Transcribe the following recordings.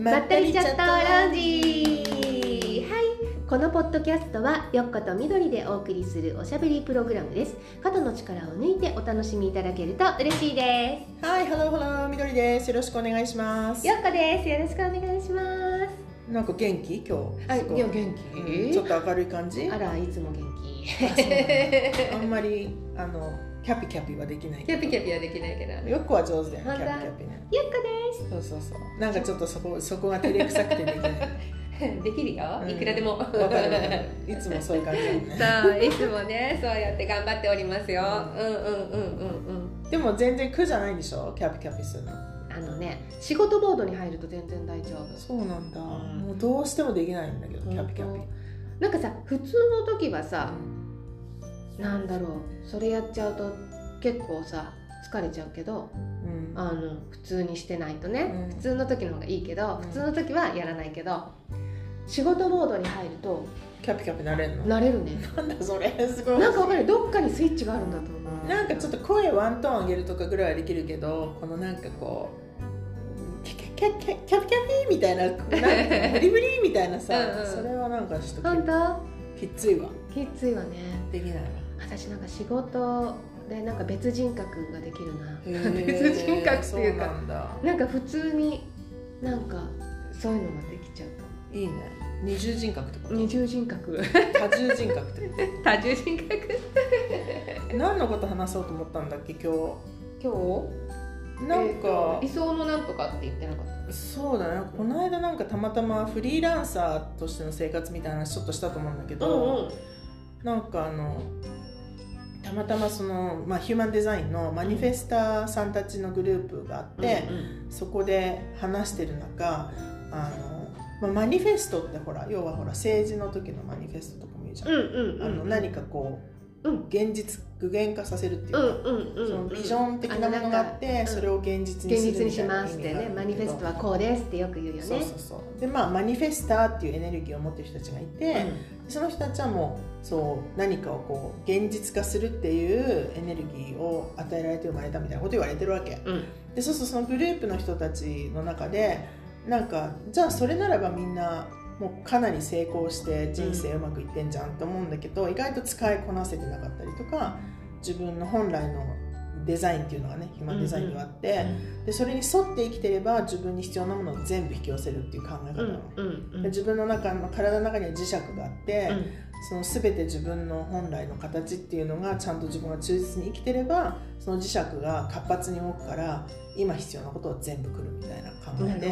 まったりチャットラウンジ。はい。このポッドキャストはよっことみどりでお送りするおしゃべりプログラムです。肩の力を抜いてお楽しみいただけると嬉しいではい、ハローハロー、みどりです。よろしくお願いします。す。よっこです。よろしくお願いします。なんか元気？今日。あすごい。や元気。ちょっと明るい感じ？あらいつも元気 あんまりあのキャピキャピはできないキ。ャピキャピはできないけどよよっこは上手だよね。本当キャピキャピね。っこそうそうそう。なんかちょっとそこそこが照れくさくてできない。で すできるようんいくらでも。いつもそういう感じね。そういつもねそうやって頑張っておりますようんうんうんうんうんでも全然苦じゃないんでしょ？キャピキャピするの。あのね仕事モードに入ると全然大丈夫そうなんだ。んもうどうしてもできないんだけどキャピキャピ。なんかさ普通の時はさなんだろう。それやっちゃうと結構さ疲れちゃうけどうん。あの普通にしてないとね、うん。普通の時の方がいいけど、うん。普通の時はやらないけど仕事モードに入るとキャピキャピなれんの？慣れるね。なんだそれ。すごい。なんかわかる？どっかにスイッチがあるんだと思う。なんかちょっと声ワントーン上げるとかぐらいはできるけどこのなんかこうキャキャキャキャキャピキャピみたいな なんかブリブリみたいなさうんうん。それはなんかちょっ本ときついわ。きついわね。できないわ私なんか仕事でなんか別人格ができるな。別人格っていうかなんか普通になんかそういうのができちゃう。かもいいね。二重人格ってこと？二重人格。多重人格ってこ 多重人格。と 何のこと話そうと思ったんだっけ今今日？日なんか理想のなんとかって言ってなかった？そうだね。この間なんかたまたまフリーランサーとしての生活みたいな話ちょっとしたと思うんだけど、なんかあのたまたまその、まあ、ヒューマンデザインのマニフェスターさんたちのグループがあって、そこで話してる中あの、まあ、マニフェストってほら要はほら政治の時のマニフェストとかもいいじゃん、うんうんうんあの何かこううん現実具現化させるっていうか、そのビジョン的なものがあってそれを現実に現実にするみいなしたますってねマニフェストはこうですってよく言うよね。そうそうそう。でまあマニフェスターっていうエネルギーを持ってる人たちがいて、その人たちはもうそう何かをこう現実化するっていうエネルギーを与えられて生まれたみたいなこと言われてるわけ。でそうするとそのグループの人たちの中でなんかじゃあそれならばみんなもうかなり成功して人生うまくいってんじゃんと思うんだけど、意外と使いこなせてなかったりとか自分の本来のデザインっていうのがねヒューマンデザインにはあって、でそれに沿って生きてれば自分に必要なものを全部引き寄せるっていう考え方うなの、んうんうんで自分の中の体の中には磁石があって、うん。その全て自分の本来の形っていうのがちゃんと自分が忠実に生きてればその磁石が活発に動くから今必要なことは全部来るみたいな考なえで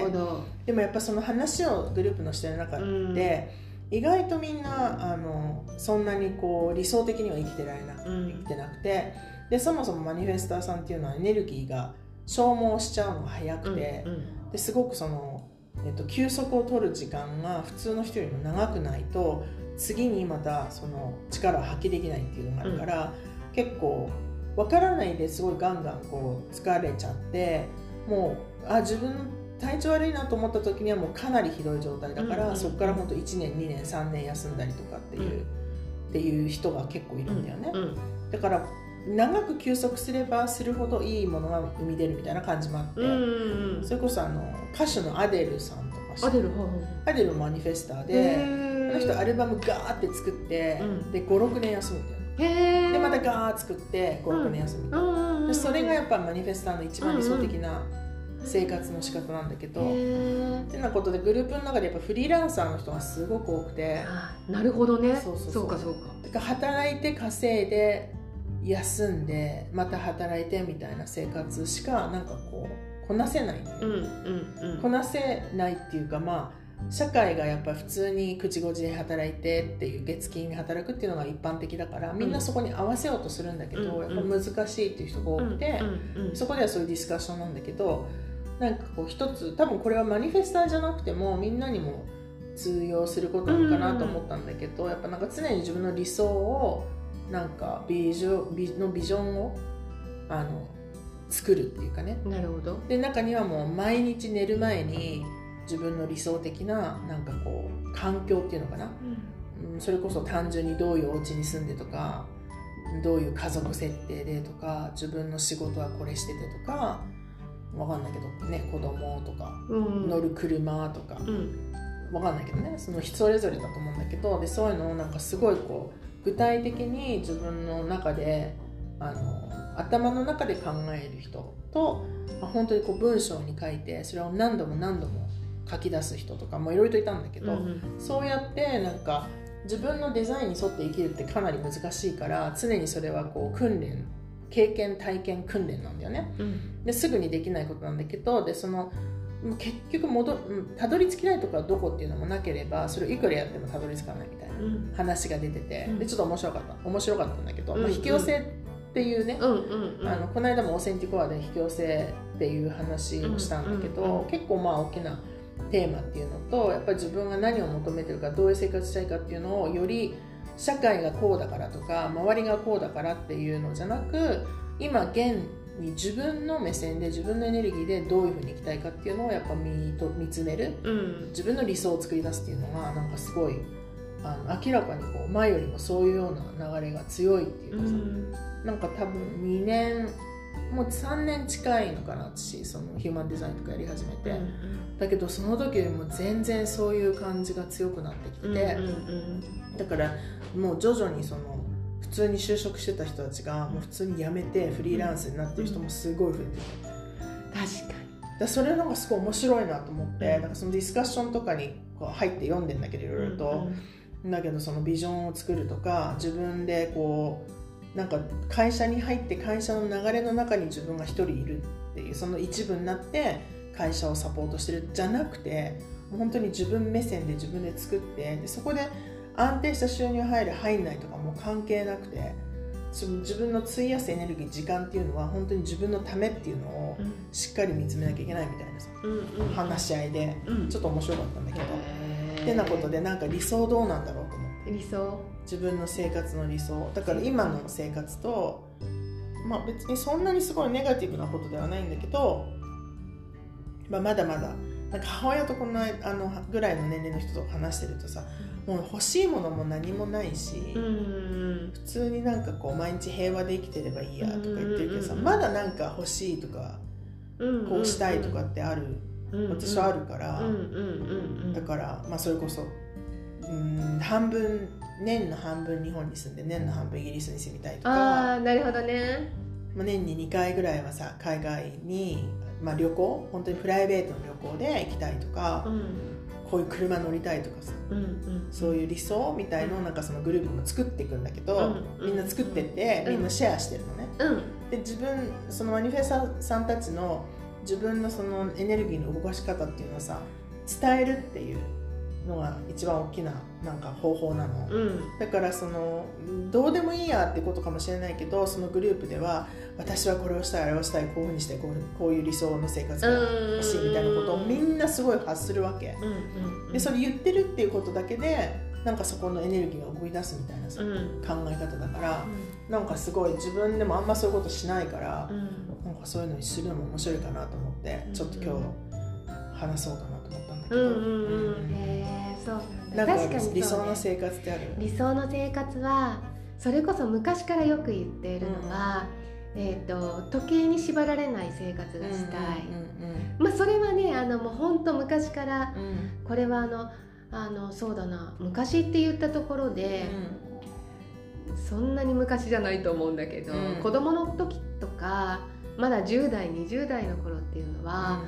でもやっぱその話をグループのしてる中うん。で、意外とみんなあのそんなにこう理想的には生きてられなくうん。生きてなくてでそもそもマニフェスターさんっていうのはエネルギーが消耗しちゃうのが早くて、うんですごくその、えっと、休息を取る時間が普通の人よりも長くないと次にまたその力を発揮できないっていうのがあるから、結構分からないですごいガンガンこう疲れちゃってもうあ自分体調悪いなと思った時にはもうかなりひどい状態だから、うんうんそこから本当1年2年3年休んだりとかっていう、うん。っていう人が結構いるんだよね。うん。だから長く休息すればするほどいいものが生み出るみたいな感じもあって、うんうんそれこそあの歌手のアデルさんとか。アデルほうほうアデルもマニフェスターへでー。この人アルバムガーって作って、うん。で56年休むんだよね。でまたガー作って56年休むみたいな、うんでそれがやっぱマニフェスターの一番理想的な生活の仕方なんだけど、へっーてなことでグループの中でやっぱフリーランサーの人がすごく多くて。あなるほどね。そう。そうかそうか。だから働いて稼いで休んでまた働いてみたいな生活しかなんかこうこなせない。うんうんうん。こなせないっていうかまあ社会がやっぱり普通に口ごじで働いてっていう月金で働くっていうのが一般的だからみんなそこに合わせようとするんだけど、うんやっぱ難しいっていう人が多くて、うんうんそこではそういうディスカッションなんだけどなんかこう一つ多分これはマニフェスターじゃなくてもみんなにも通用することなのかなと思ったんだけど、やっぱなんか常に自分の理想をなんかビジョンビのビジョンをあの作るっていうかね。なるほど。で中にはもう毎日寝る前に自分の理想的ななんかこう環境っていうのかな、うん、それこそ単純にどういうお家に住んでとかどういう家族設定でとか自分の仕事はこれしててとかわかんないけどね子供とか、うん。乗る車とか、うん。わかんないけどね。その人それぞれだと思うんだけどでそういうのをなんかすごいこう具体的に自分の中であの頭の中で考える人と、まあ、本当にこう文章に書いてそれを何度も何度も書き出す人とかもいろいろといたんだけど、うんそうやってなんか自分のデザインに沿って生きるってかなり難しいから常にそれはこう訓練経験体験訓練なんだよね。うん。ですぐにできないことなんだけどでその結局戻うんたどり着きないとこはどこっていうのもなければそれをいくらやってもたどり着かないみたいなうん。話が出てて、うん。でちょっと面白かった面白かったんだけど、うんまあ、引き寄せっていうね、うん。うんうんあのこの間もオーセンティコアで引き寄せっていう話をしたんだけど、うんうんうん。結構まあ大きなテーマっていうのとやっぱり自分が何を求めてるかどういう生活したいかっていうのをより社会がこうだからとか周りがこうだからっていうのじゃなく今現に自分の目線で自分のエネルギーでどういうふうに生きたいかっていうのをやっぱ見と見つめる。うん。自分の理想を作り出すっていうのがなんかすごいあの明らかにこう前よりもそういうような流れが強いっていううかさ、ん。なんか多分2年もう3年近いのかな私そのヒューマンデザインとかやり始めて、だけどその時よりも全然そういう感じが強くなってきて。て、うんうん。だからもう徐々にその普通に就職してた人たちがもう普通に辞めてフリーランスになってる人もすごい増えてて。確かだそれなんかすごい面白いなと思って、なんかそのディスカッションとかにこう入って読んでんだけどいろいろと、だけどそのビジョンを作るとか自分でこうなんか会社に入って会社の流れの中に自分が一人いるっていうその一部になって会社をサポートしてるじゃなくてもう本当に自分目線で自分で作ってでそこで安定した収入入る入んないとかもう関係なくてその自分の費やすエネルギー時間っていうのは本当に自分のためっていうのをうん。しっかり見つめなきゃいけないみたいなさうんうん。話し合いでうん。ちょっと面白かったんだけど。ってなことでなんか理想どうなんだろうと思って。理想？自分の生活の理想。だから今の生活とまあ別にそんなにすごいネガティブなことではないんだけど、まあ、まだまだなんか母親とこのあのぐらいの年齢の人と話してるとさもう欲しいものも何もないし、うん。普通になんかこう毎日平和で生きてればいいやとか言ってるけどさうん。まだなんか欲しいとかうん。こうしたいとかってある、私はあるから、うん。うん。うん。うん。だから、まあ、それこそうん半分年の半分日本に住んで年の半分イギリスに住みたいとか、ああなるほどね。まあ、年に2回ぐらいはさ海外に、まあ、旅行本当にプライベートの旅行で行きたいとか、うんこういう車乗りたいとかさうんうん。そういう理想みたいのをなんかそのグループも作っていくんだけど、うんみんな作ってって、うん。みんなシェアしてるのね。うん。で自分そのマニフェスタさんたちの自分のそのエネルギーの動かし方っていうのはさ伝えるっていうのが一番大きななんか方法なの、うん。だからそのどうでもいいやってことかもしれないけどそのグループでは私はこれをしたいあれをしたいこういうふうにしてこうこういう理想の生活が欲しいみたいなことをみんなすごい発するわけうんうんでそれ言ってるっていうことだけでなんかそこのエネルギーが動き出すみたいなさ、うん考え方だからなんかすごい自分でもあんまそういうことしないから、うんなんかそういうのにするのも面白いかなと思って、うんちょっと今日話そうかなと思ったんだけど、そう確かに理想の生活ってある？理想の生活はそれこそ昔からよく言っているのは、えー、と時計に縛られない生活がしたい、うんまあそれはねあのもう本当昔からうん。うんうんこれはあのあのそうだな昔って言ったところで、そんなに昔じゃないと思うんだけど、うん。子供の時とかまだ10代20代の頃っていうのは、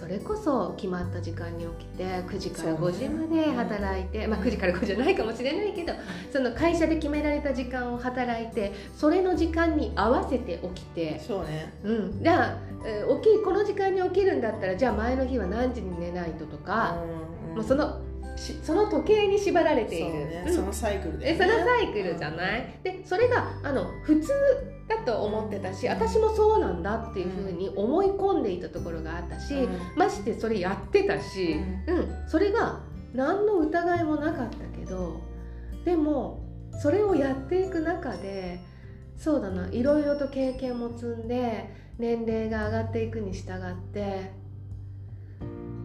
それこそ決まった時間に起きて9時から5時まで働いて、まあ、9時から5時じゃないかもしれないけどその会社で決められた時間を働いてそれの時間に合わせて起きて、そうね。うん、じゃあ、えー起きこの時間に起きるんだったらじゃあ前の日は何時に寝ないととか、うんもうそのしその時計に縛られている。ね、うん。そのサイクルで、えそのサイクルじゃない、でそれがあの普通だと思ってたし私もそうなんだっていうふうに思い込んでいたところがあったし、うん。ましてそれやってたし、うん。それが何の疑いもなかったけどでもそれをやっていく中でそうだないろいろと経験も積んで年齢が上がっていくに従って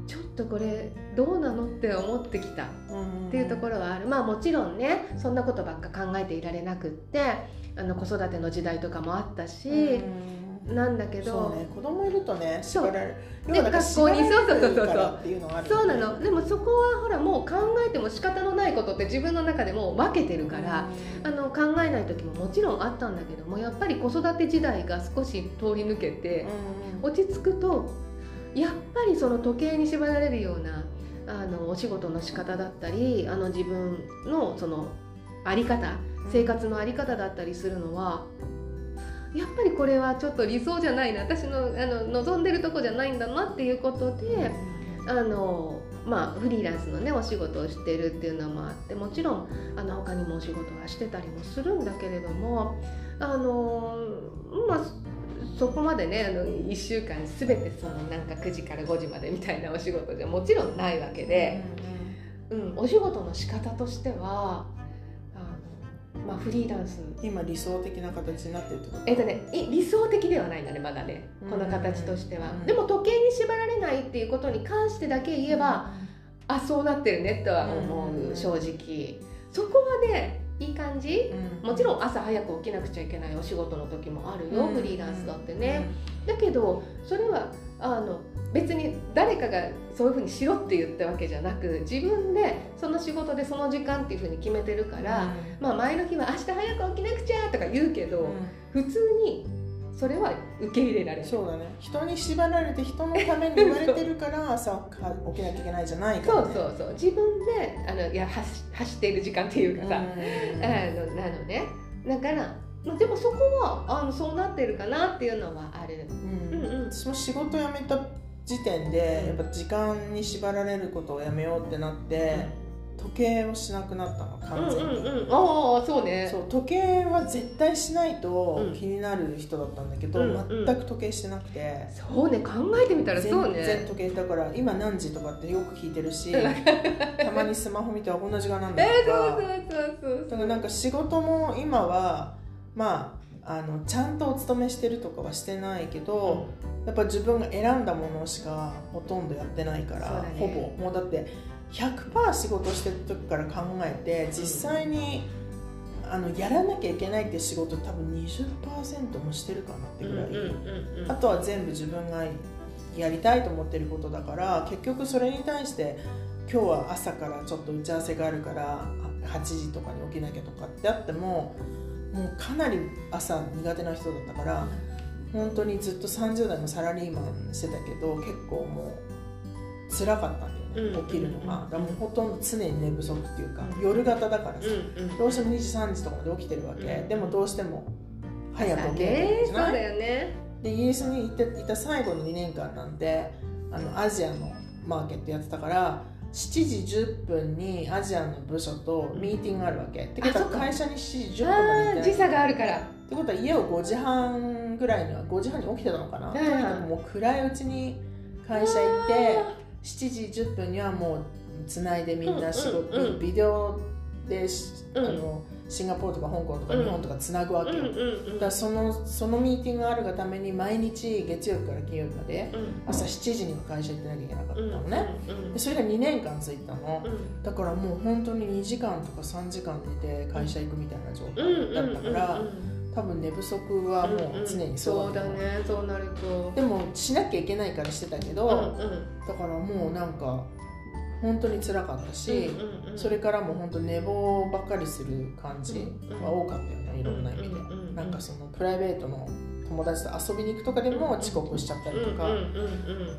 ちょっとこれどうなのって思ってきた。うん。っていうところはある。まあもちろんねそんなことばっか考えていられなくってあの子育ての時代とかもあったし、うん。なんだけど、ね。子供いるとね縛られる。で学校にそうそうそうそうそう。なの。でもそこはほらもう考えても仕方のないことって自分の中でもう分けてるから、あの考えない時ももちろんあったんだけどもやっぱり子育て時代が少し通り抜けてうん。落ち着くとやっぱりその時計に縛られるようなあのお仕事の仕方だったりあの自分のそのあり方生活のあり方だったりするのはやっぱりこれはちょっと理想じゃないな私のあの望んでるとこじゃないんだなっていうことで。あのまあ、フリーランスのねお仕事をしてるっていうのもあってもちろんあの他にもお仕事はしてたりもするんだけれどもあのまあそこまでねあの1週間全てそのなんか9時から5時までみたいなお仕事じゃもちろんないわけで、うん、お仕事の仕方としてはあの、まあ、フリーランス。今理想的な形になってるってこと？えっとねい理想的ではないんだねまだね。この形としては、うん。でも時計に縛られないっていうことに関してだけ言えば、あそうなってるねとは思う、うん正直そこはねいい感じ？うん。もちろん朝早く起きなくちゃいけないお仕事の時もあるよ、うん。フリーランスだってね、だけどそれはあの別に誰かがそういうふうにしろって言ったわけじゃなく自分でその仕事でその時間っていうふうに決めてるから、まあ前の日は明日早く起きなくちゃとか言うけど、うん。普通にそれは受け入れられるそうだね。人に縛られて人のために言われてるから 朝は起きなきゃいけないじゃないかそら、ね、うそうそう。自分であのいや走走っている時間っていうかさ、うん。あのなのね。だから、まあ、でもそこはあのそうなってるかなっていうのはある。うん。うんうん。私も仕事辞めた時点でやっぱ時間に縛られることをやめようってなって時計をしなくなったのうん完全に、うんうん、ああそうね。そう時計は絶対しないとうん。気になる人だったんだけど、うんうん。全く時計してなくて、そうね考えてみたらそう全然ね時計だから今何時とかってよく聞いてるし たまにスマホ見てはこんな時間なんだえとか、ー、そうそうそうそうだからなんか仕事も今はまああのちゃんとお勤めしてるとかはしてないけど、やっぱ自分が選んだものしかほとんどやってないから、ね。ほぼ。もうだって100%仕事してる時から考えて実際に、あのやらなきゃいけないって仕事多分20%もしてるかなってぐらい、あとは全部自分がやりたいと思ってることだから結局それに対して今日は朝からちょっと打ち合わせがあるからあ8時とかに起きなきゃとかってあってももうかなり朝苦手な人だったから本当にずっと30代のサラリーマンしてたけど結構もう辛かったんだよね、うん。起きるのが、もうほとんど常に寝不足っていうか、うん。夜型だからさ、どうしても2時3時とかまで起きてるわけ、うん。でもどうしても早く起きなきゃいけねないじゃない？そうだよね。でイギリスにいていた最後の2年間なんてあのアジアのマーケットやってたから7時10分にアジアの部署とミーティングがあるわけ。ってことは会社に7時10分まで時差があるから。ってことは家を5時半ぐらいには5時半に起きてたのかな、とにかくもう暗いうちに会社行って7時10分にはもうつないでみんな仕事、うんうんうん。ビデオであのシンガポールとか香港とかうん日本とかつなぐわけよ、うんうんうんだからそのそのミーティングがあるがために毎日月曜日から金曜日までうん。朝7時には会社行ってなきゃいけなかったのね、うんでそれが2年間続いたの、うんだからもう本当に2時間とか3時間寝て会社行くみたいな状うん態だったから、うん多分寝不足はもう常にそうだねそうなると。でもしなきゃいけないからしてたけど、うんうん。だからもうなんか本当に辛かったし、うんうんそれからも本当寝坊ばっかりする感じは多かったよねいろんな意味で、うんうんうんうんなんかそのプライベートの友達と遊びに行くとかでも遅刻しちゃったりとか、うんうんうん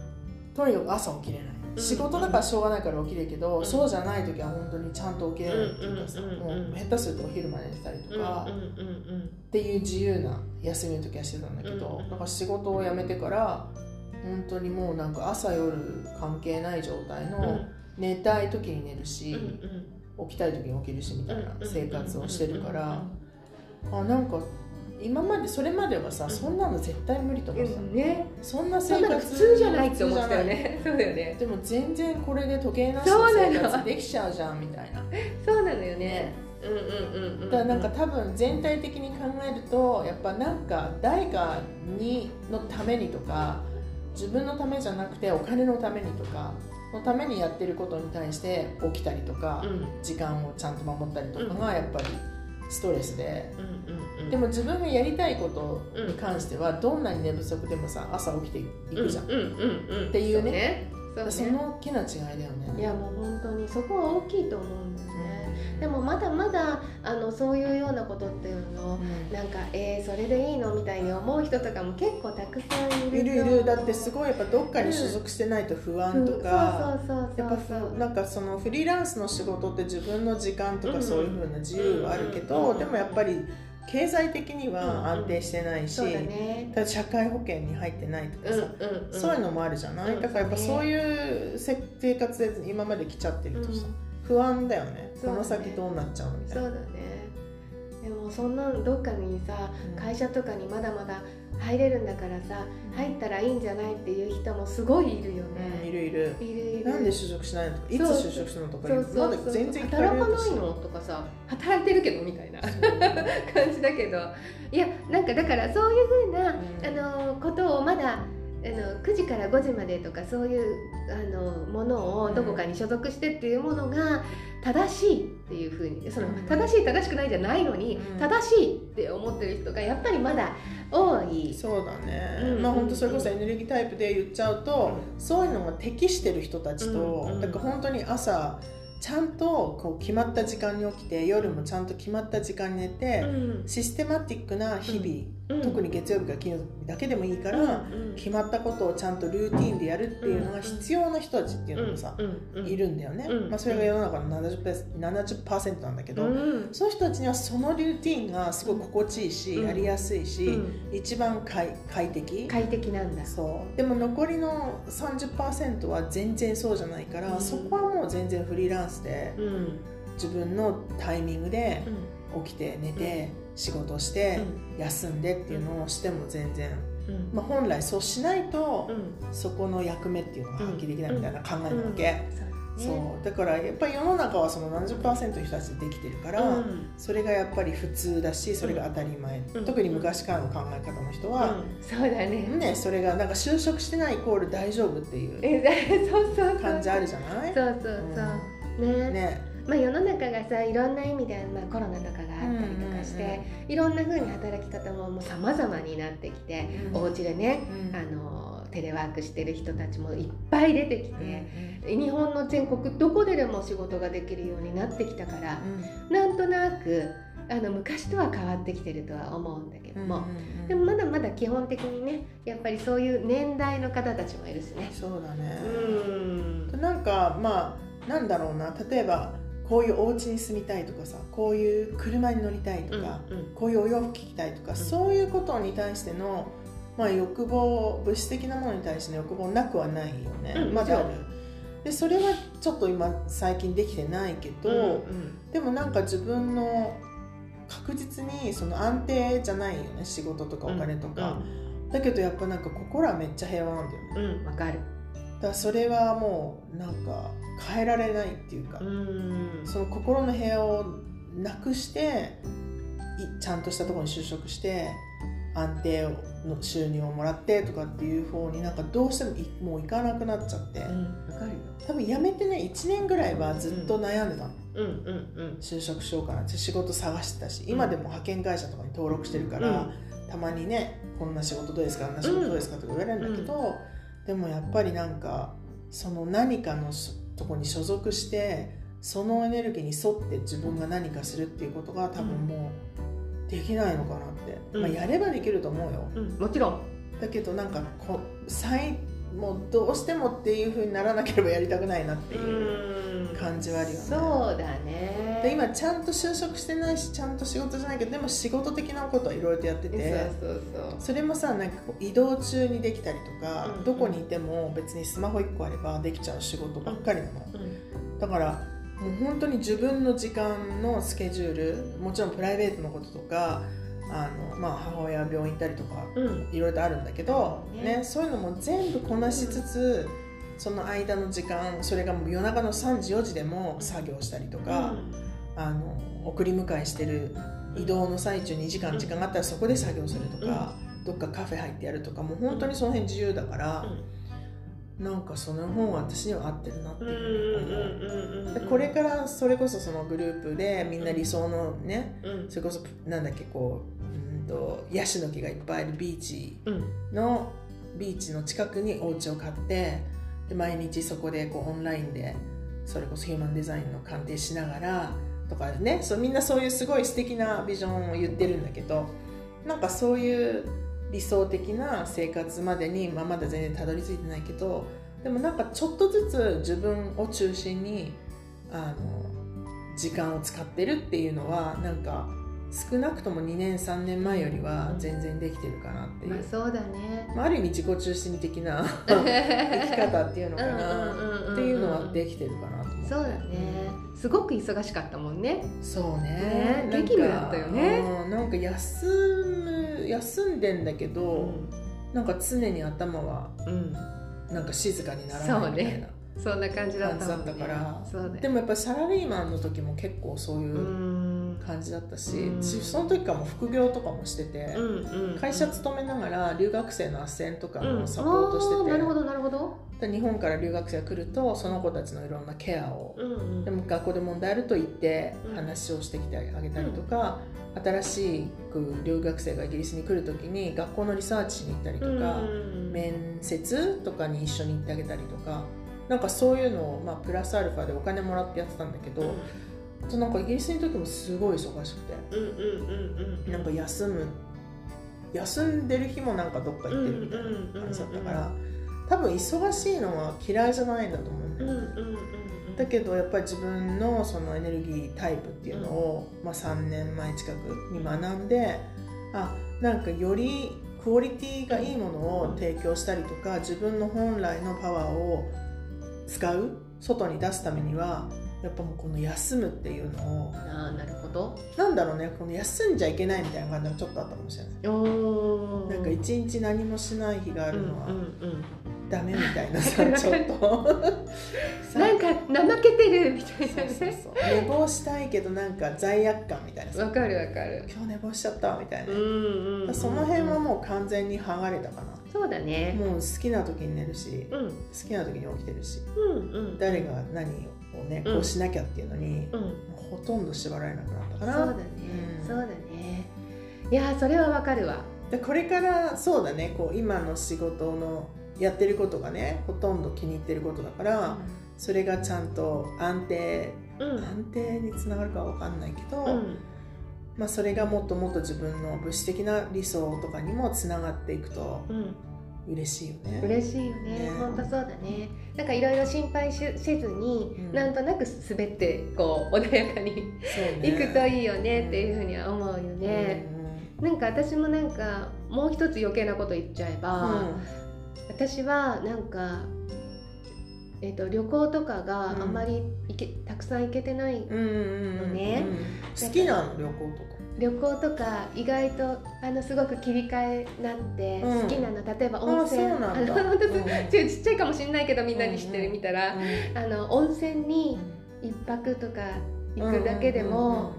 とにかく朝起きれない、うん仕事だからしょうがないから起きれるけど、うん。そうじゃない時は本当にちゃんと起きれないっていう。かさ、もう下手するとお昼まで寝たりとか、っていう自由な休みの時はしてたんだけど、うんなんか仕事を辞めてから本当にもうなんか朝夜関係ない状態うん。の、寝たい時に寝るし、起きたい時に起きるしみたいな生活をしてるかうんら、あなんか今までそれまではさ、うん。そんなの絶対無理とう思ってた、ん。ね。そんな生活普通じゃないって思ってたよね。そうだよね。でも全然これで時計なしの生活できちゃうじゃんみたいな。そうなのよね。うんうんうんうん。だからなんか多分全体的に考えるとやっぱなんか誰かにのためにとか自分のためじゃなくてお金のためにとかのためにやってることに対して起きたりとか、うん。時間をちゃんと守ったりとかがやっぱりストレスでうんでも自分がやりたいことに関してはどんなに寝不足でもさ朝起きていくじゃん、うんうんうんうん。っていうね。そうね。その大きな違いだよね。いやもう本当にそこは大きいと思うんだよね。でもまだまだあのそういうようなことっていうのをうん。なんかえー、それでいいのみたいに思う人とかも結構たくさんいるいるいるだってすごいやっぱどっかに所属してないと不安とか、そうそうそうやっぱそう。ふなんかそのフリーランスの仕事って自分の時間とうん。かそういうふうな自由はあるけうど、ん。でもやっぱり経済的には安定してないし、そうだね。ただ社会保険に入ってないとかうんさ、うんうん。そういうのもあるじゃない、うん。だからやっぱそういうせ生活で今まで来ちゃってるとさ、不安だよね。ね。この先どうなっちゃうのみたいな。そうだね。でもそんなどっかにさうん。会社とかにまだまだ入れるんだからさ入ったらいいんじゃないっていう人もすごいいるようん。いね、るいる。いるいる。なんで就職しないの？とかいつ就職するのとかそうそうまだそう全然聞かれ働かないの？とかさ。働いてるけどみたいな。感じだけど。いやなんかだからそういうふうな、うん。あのことをまだあの9時から5時までとかそういうあのものをどこかに所属してっていうものが正しいっていうふうにそのうん。正しい正しくないじゃないのに、うん。正しいって思ってる人がやっぱりまだ多い。そうだね、うん。まあ本当それこそエネルギータイプで言っちゃうと、そういうのが適してる人たちと、だから本当に朝ちゃんとこう決まった時間に起きて夜もちゃんと決まった時間に寝て、うん。システマティックな日々、うん。特に月曜日から金曜日だけでもいいから、うん決まったことをちゃんとルーティンでやるっていうのが必要な人たちっていうのもさ、うんうんいるんだよね、うんまあ、それが世の中の 70%, 70なんだけど、うん。その人たちにはそのルーティンがすごい心地いいし、うん。やりやすいし、うん。一番快快適？快適なんだ。そう。でも残りの30%は全然そうじゃないから、うん。そこはもう全然フリーランスでうん。自分のタイミングでうん。起きて寝て、仕事して、休んでっていうのをしても全然、うん。まあ、本来そうしないと、うん。そこの役目っていうのが発揮できないみたいな考えなわけ、そうだからやっぱり世の中はその70%の人たちでできてるから、うん。それがやっぱり普通だしそれが当たり前、うん。特に昔からの考え方の人は、うん。そうだね。ね、それがなんか就職してないイコール大丈夫っていう感じあるじゃない？そうそうそう。ね。ね。まあ世の中がさいろんな意味で、まあ、コロナとかがあったりとかして、いろんな風に働き方ももう様々になってきて、うん。お家でね、うん。あのテレワークしてる人たちもいっぱい出てきて、日本の全国どこででも仕事ができるようになってきたから、なんとなくあの昔とは変わってきてるとは思うんだけども、でもまだまだ基本的にねやっぱりそういう年代の方たちもいるしね。そうだね、うん。なんかまあなんだろうな。例えばこういうお家に住みたいとかさこういう車に乗りたいとか、うんこういうお洋服着たいとか、ん。そういうことに対しての、まあ、欲望物質的なものに対しての欲望なくはないよね、うんまだある。でそれはちょっと今最近できてないけど、うんでもなんか自分の確実にその安定じゃないよね。仕事とかお金とか、だけどやっぱなんか心はめっちゃ平和なんだよね。うんうんわかる。だそれはもうなんか変えられないっていうか、うん。その心の平和をなくしていちゃんとしたところに就職して安定の収入をもらってとかっていう方になんかどうしてもいもう行かなくなっちゃって、うん。わかるよ。多分辞めてね1年ぐらいはずっと悩んでたの、うんうんうん。就職しようかなって仕事探してたし今でも派遣会社とかに登録してるから、たまにねこんな仕事どうですかあんな仕事どうですかとか言われるんだけど、でもやっぱりなんかその何かのしとこに所属してそのエネルギーに沿って自分が何かするっていうことが多分もうできないのかなって、うん。まあ、やればできると思うよ。うん。もちろん。だけどなんかこ最もうどうしてもっていうふうにならなければやりたくないなっていう感じはあるよね。そうだね。で今ちゃんと就職してないしちゃんと仕事じゃないけどでも仕事的なことはいろいろとやってそうてそうそう。それもさなんか移動中にできたりとか、うんどこにいても別にスマホ1個あればできちゃう仕事ばっかりなの、うんだからもう本当に自分の時間のスケジュールもちろんプライベートのこととかあの、まあ、母親は病院行ったりとかうん。いろいろとあるんだけど、ね。ね、そういうのも全部こなしつつ、その間の時間それがもう夜中の3時4時でも作業したりとか、あの送り迎えしてる移動の最中2時間時間があったらそこで作業するとか、どっかカフェ入ってやるとかもう本当にその辺自由だから、なんかその方が私には合ってるなっていうでこれからそれこそそのグループでみんな理想のねうん。それこそなんだっけこううんとヤシの木がいっぱいあるビーチうん。のビーチの近くにお家を買ってで毎日そこでこうオンラインでそれこそヒューマンデザインの鑑定しながらとかねそうみんなそういうすごい素敵なビジョンを言ってるんだけどなんかそういう理想的な生活までに、まあ、まだ全然たどり着いてないけどでもなんかちょっとずつ自分を中心にあの時間を使ってるっていうのはなんか少なくとも2年3年前よりは全然できてるかなっていう。まあ、そうだね。まあ、ある意味自己中心的な 生き方っていうのかな。っていうのはできてるかなと思って。そうだね。すごく忙しかったもんね。そうね。激務だったよね。うん。なんか休む休んでんだけど、なんか常に頭はうん。なんか静かにならないみたいな、そんな感じだったから。そうだよでもやっぱりサラリーマンの時も結構そういううん感じだったし、うん。私その時からも副業とかもしてて、うんうん会社勤めながら留学生の斡旋とかうん。のサポートしてて、あーなるほどなるほど。で日本から留学生が来るとその子たちのいろんなケアを、うんうん。でも学校で問題あると言ってうん。話をしてきてあげたりとか、新しく留学生がイギリスに来る時に学校のリサーチしに行ったりとか、うん面接とかに一緒に行ってあげたりとかなんかそういうのを、まあ、プラスアルファでお金もらってやってたんだけど、あとなんかイギリスにいる時もすごい忙しくて。うんうんうんうんなんか休む休んでる日もなんかどっか行ってるみたいな感じだったから。多分忙しいのは嫌いじゃないんだと思うんだよ、だけどやっぱり自分のそのエネルギータイプっていうのを、まあ、3年前近くに学んであなんかよりクオリティがいいものを提供したりとか自分の本来のパワーを使う外に出すためにはやっぱもうこの休むっていうのをあーなるほど。なんだろうねこの休んじゃいけないみたいな感じがちょっとあったかもしれない。おー。なんか一日何もしない日があるのはうんうんダメみたいなさ、ちょっと。うん、なんか怠けてるみたいなそうそうねそう。寝坊したいけどなんか罪悪感みたいなさ。わかるわかる。今日寝坊しちゃったみたいな、うんうんうんその辺はもう完全に剥がれたかな。そうだね。もう好きな時に寝るしうん。好きな時に起きてるし。うんうん。誰が何をねうん。こうしなきゃっていうのに、うん。ほとんど縛られなくなったかな。そうだね、うん。そうだね。いやーそれはわかるわ。でこれからそうだねこう今の仕事のやってることがねほとんど気に入ってることだから、それがちゃんと安定うん。うん安定につながるかは分かんないけど、うん。まあ、それがもっともっと自分の物質的な理想とかにもつながっていくとうん嬉しいよね。嬉しいよね。ね。本当そうだね。なんかいろいろ心配しせずに、うん。なんとなく滑ってこう穏やかにね。いくといいよねっていうふうには思うよね、なんか私もなんかもう一つ余計なこと言っちゃえば、私はなんか、えっと旅行とかがあん。まり行け、たくさん行けてないうんうんうんうんのねうん。好きなの旅行とか？旅行とか意外とあのすごく切り替えなってうん。好きなの、例えば温泉。あの本当う。んちっちゃいかもしれないけどみんなに知ってるみたら、あの温泉に一泊とか行くだけでも、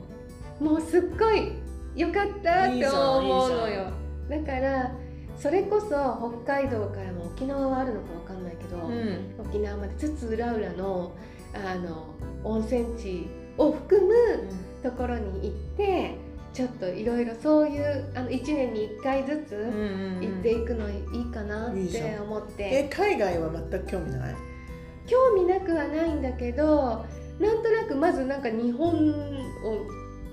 もうすっごいよかったって思うのよ。だからそれこそ北海道からも沖縄はあるのかわかんないけど、うん。うん沖縄まで津々浦々のあの温泉地を含むところに行ってちょっといろいろそういうあの1年に1回ずつうんうん行っていくのいいかなっいいじゃん。て思って、え海外は全く興味ない？興味なくはないんだけどなんとなくまずなんか日本を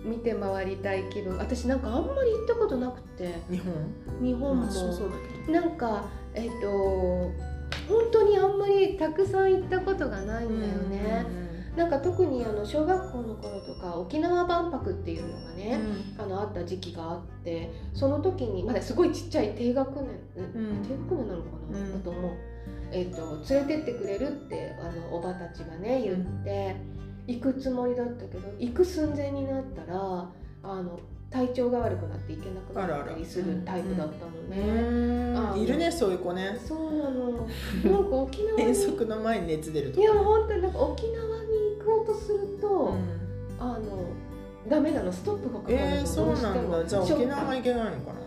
見て回りたい気分。私なんかあんまり行ったことなくて。日本？日本も、まあそうなんかえっ、と本当にあんまりたくさん行ったことがないんだよね、なんか特にあの小学校の頃とか沖縄万博っていうのがうん。ね、あのあった時期があってその時にまだすごいちっちゃい低学年、うん。低学年なのかな、うん。だと思う、えっと連れてってくれるってあのおばたちがね言って、行くつもりだったけど行く寸前になったらあの体調が悪くなって行けなくなったりするタイプだったのね。あうん。いるねそういう子ね。そうなの。なんか沖縄に遠足の前に熱出るとかいや本当になんか沖縄に行こうとすると、うん。あのダメなのストップがかかるの、えー、そうなんだ。じゃあ沖縄が行行けないのかな。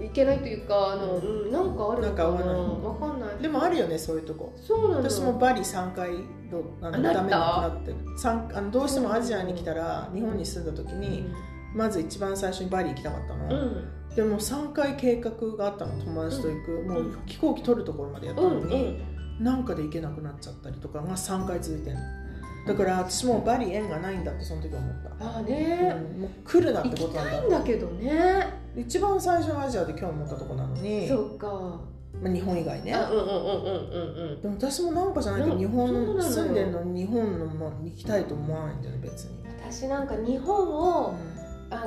うん。いけないというかあの、うん、なんかあるのかな。わかんない。でもあるよねそういうとこ。そうなの。私もバリ3回どあのあなった？ダメになってる。三あのどうしてもアジアに来たら日本に住んだ時にまず一番最初にバリ行きたかったの、うん。でも3回計画があったの友達と行く、もう飛行機取るところまでやったうんうのに、ん。なんかで行けなくなっちゃったりとかが3回続いてるのだから私もうバリ縁がないんだってその時思った、ああね、うんもう来るなっ行きてことなんだ。たいんだけどね。一番最初のアジアで興味持ったとこなのに、そうか。まあ、日本以外ね。あうんうんうんうんうんうん。でも私もなんかじゃないけどうん日本のよ。住んでるのに日本のまあ行きたいと思わないんだよね別に、私なんか日本を、うあの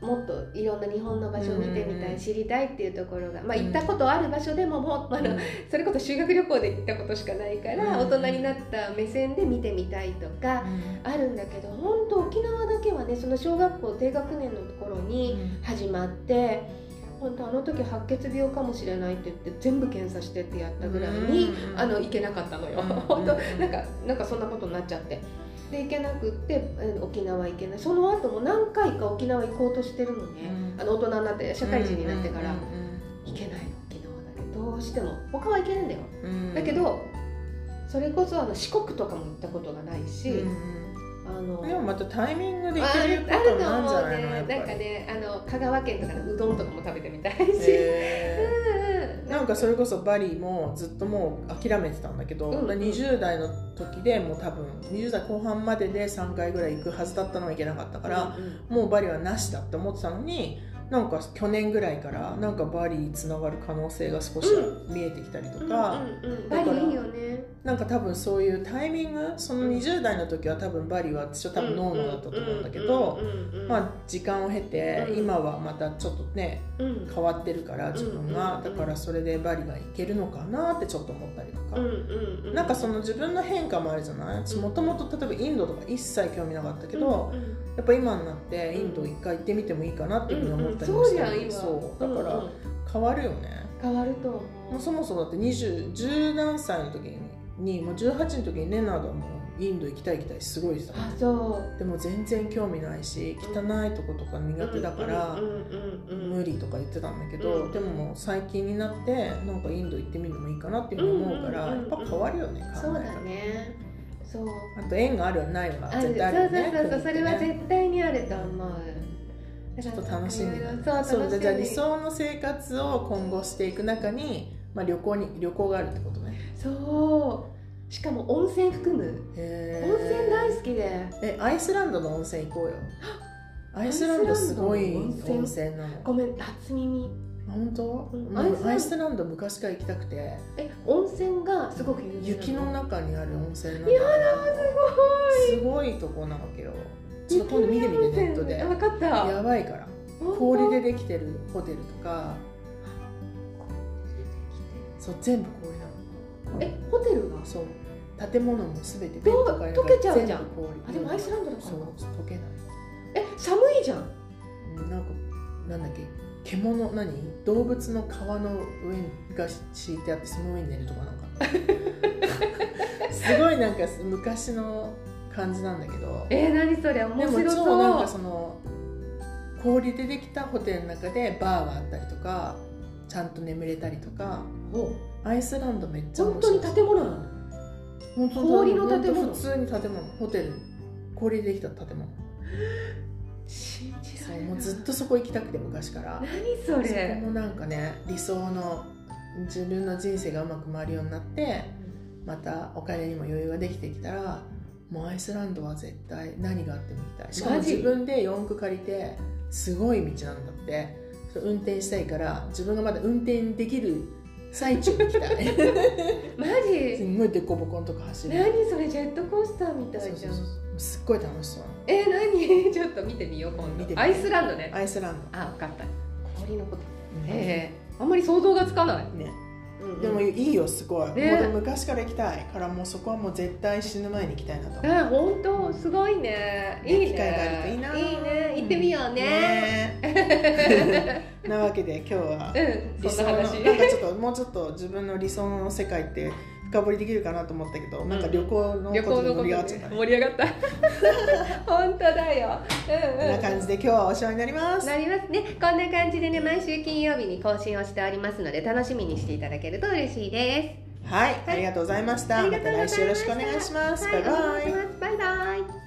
もっといろんな日本の場所を見てみたい、うん知りたいっていうところが、まあ、うん。行ったことある場所でももう、あのん。それこそ修学旅行で行ったことしかないから、うん。大人になった目線で見てみたいとかあるんだけど本当沖縄だけはねその小学校低学年のところに始まって。本当あの時白血病かもしれないって言って全部検査してってやったぐらいに、うん。あの行けなかったのよ、うん。本当なんかなんかそんなことになっちゃってで行けなくってうん沖縄行けない。その後も何回か沖縄行こうとしてるのね、うん。あの大人になって社会人になってから、うん行けないの沖縄だけどどうしても。他は行けるんだよ、うん。うんだけどそれこそあの四国とかも行ったことがないし、うんあのでもまたタイミングであ行けるこあるととなんじゃ思うね。なんかねあの香川県とかのうどんとかも食べてみたいし、へうんーなんかそれこそバリもずっともう諦めてたんだけど、うんうん。20代の時でもう多分20代後半までで3回ぐらい行くはずだったのが行けなかったから、うんもうバリはなしだって思ってたのになんか去年ぐらいからなんかバリにつながる可能性が少し見えてきたりとか、なんか多分そういうタイミングその20代の時は多分バリは私は多分ノーノーだったと思うんだけど、まあ時間を経てうん。今はまたちょっとね変わってるから自分がうん。だからそれでバリがいけるのかなってちょっと思ったりとか。なんかその自分の変化もあるじゃない？私もともと例えばインドとか一切興味なかったけど、うんうんやっぱ今になってインド一回行ってみてもいいかなっていうふうに思ったりもしてる、うんうん。そうだから変わるよね、変わると思もううそもそもだって20 10何歳の時にもう18の時にレナードはもうインド行きたい行きたいすごいさあそう。でも全然興味ないし汚いとことか苦手だから、無理とか言ってたんだけど、うん。でももう最近になってなんかインド行ってみるのもいいかなっていうふうに思うから、やっぱ変わるよね考えが。そうだねそう。あと縁があるないは絶対あるよねそうそうそうそう。それは絶対にあると思う。ちょっと楽しみだそうそうじゃあ理想の生活を今後していく中に、まあ、旅行に旅行があるってことね。そう。しかも温泉含む。へ温ー泉大好きで。えアイスランドの温泉行こうよ。アイスランドすごい温泉なの。ごめん初耳本当、うん。アイスランド。昔から行きたくて。え温泉がすごく雪の中にある温泉なんだやだすすごいとこなわけよ。ちょっと今度見てみてネットで。分かった。やばいから。氷でできてるホテルとか。そう全部氷なの。えホテルが？そう。建物もすべてベッドから溶けちゃうじゃん。あでもアイスランドだから。そう溶けない。え寒いじゃんなんかなんだっけ？獣何？動物の皮の上が敷いてあってその上に寝るとかなんか。すごいなんか昔の感じなんだけど。えー、何それ？面でも白そう。超なんかその氷でできたホテルの中でバーがあったりとかちゃんと眠れたりとか。おアイスランドめっちゃ本当に建物なの？本当氷の建物？普通に建物。ホテル。氷でできた建物。信じらそうもうずっとそこ行きたくて昔から。何そそこれもなんかね理想の自分の人生がうまく回るようになってまたお金にも余裕ができてきたらもうアイスランドは絶対何があっても行きたい。しかも自分で四駆借りてすごい道なんだって。運転したいから自分がまだ運転できる最中に行きたい。マすごいボコのとこ走る。何それジェットコースターみたいじゃん。すっごい楽しそう。えー、何？ちょっと見てみよう今度。アイスランドね。アイスランあ分かった。氷のこと。ド、ええ。あんまり想像がつかない、ね。うんうん。でもいいよすごい、ね。昔から行きたい。からもうそこはもう絶対死ぬ前に行きたいなと。思うあ本当？すごいね。いいね。機会があるといいな。いいね。行ってみようね。ね。なわけで今日はうんそんな話。かちょっともうちょっと自分の理想の世界って深深掘りできるかなと思ったけど、なんか旅行のことで盛り上がっちゃった。ね、盛り上がった。本当だよ、うんうん、こんな感じで今日はお世話になります。なりますね。こんな感じでね毎週金曜日に更新をしておりますので楽しみにしていただけると嬉しいです。はい、ありがとうございました。また。来週よろしくお願いします。バイバイ。バイバイ。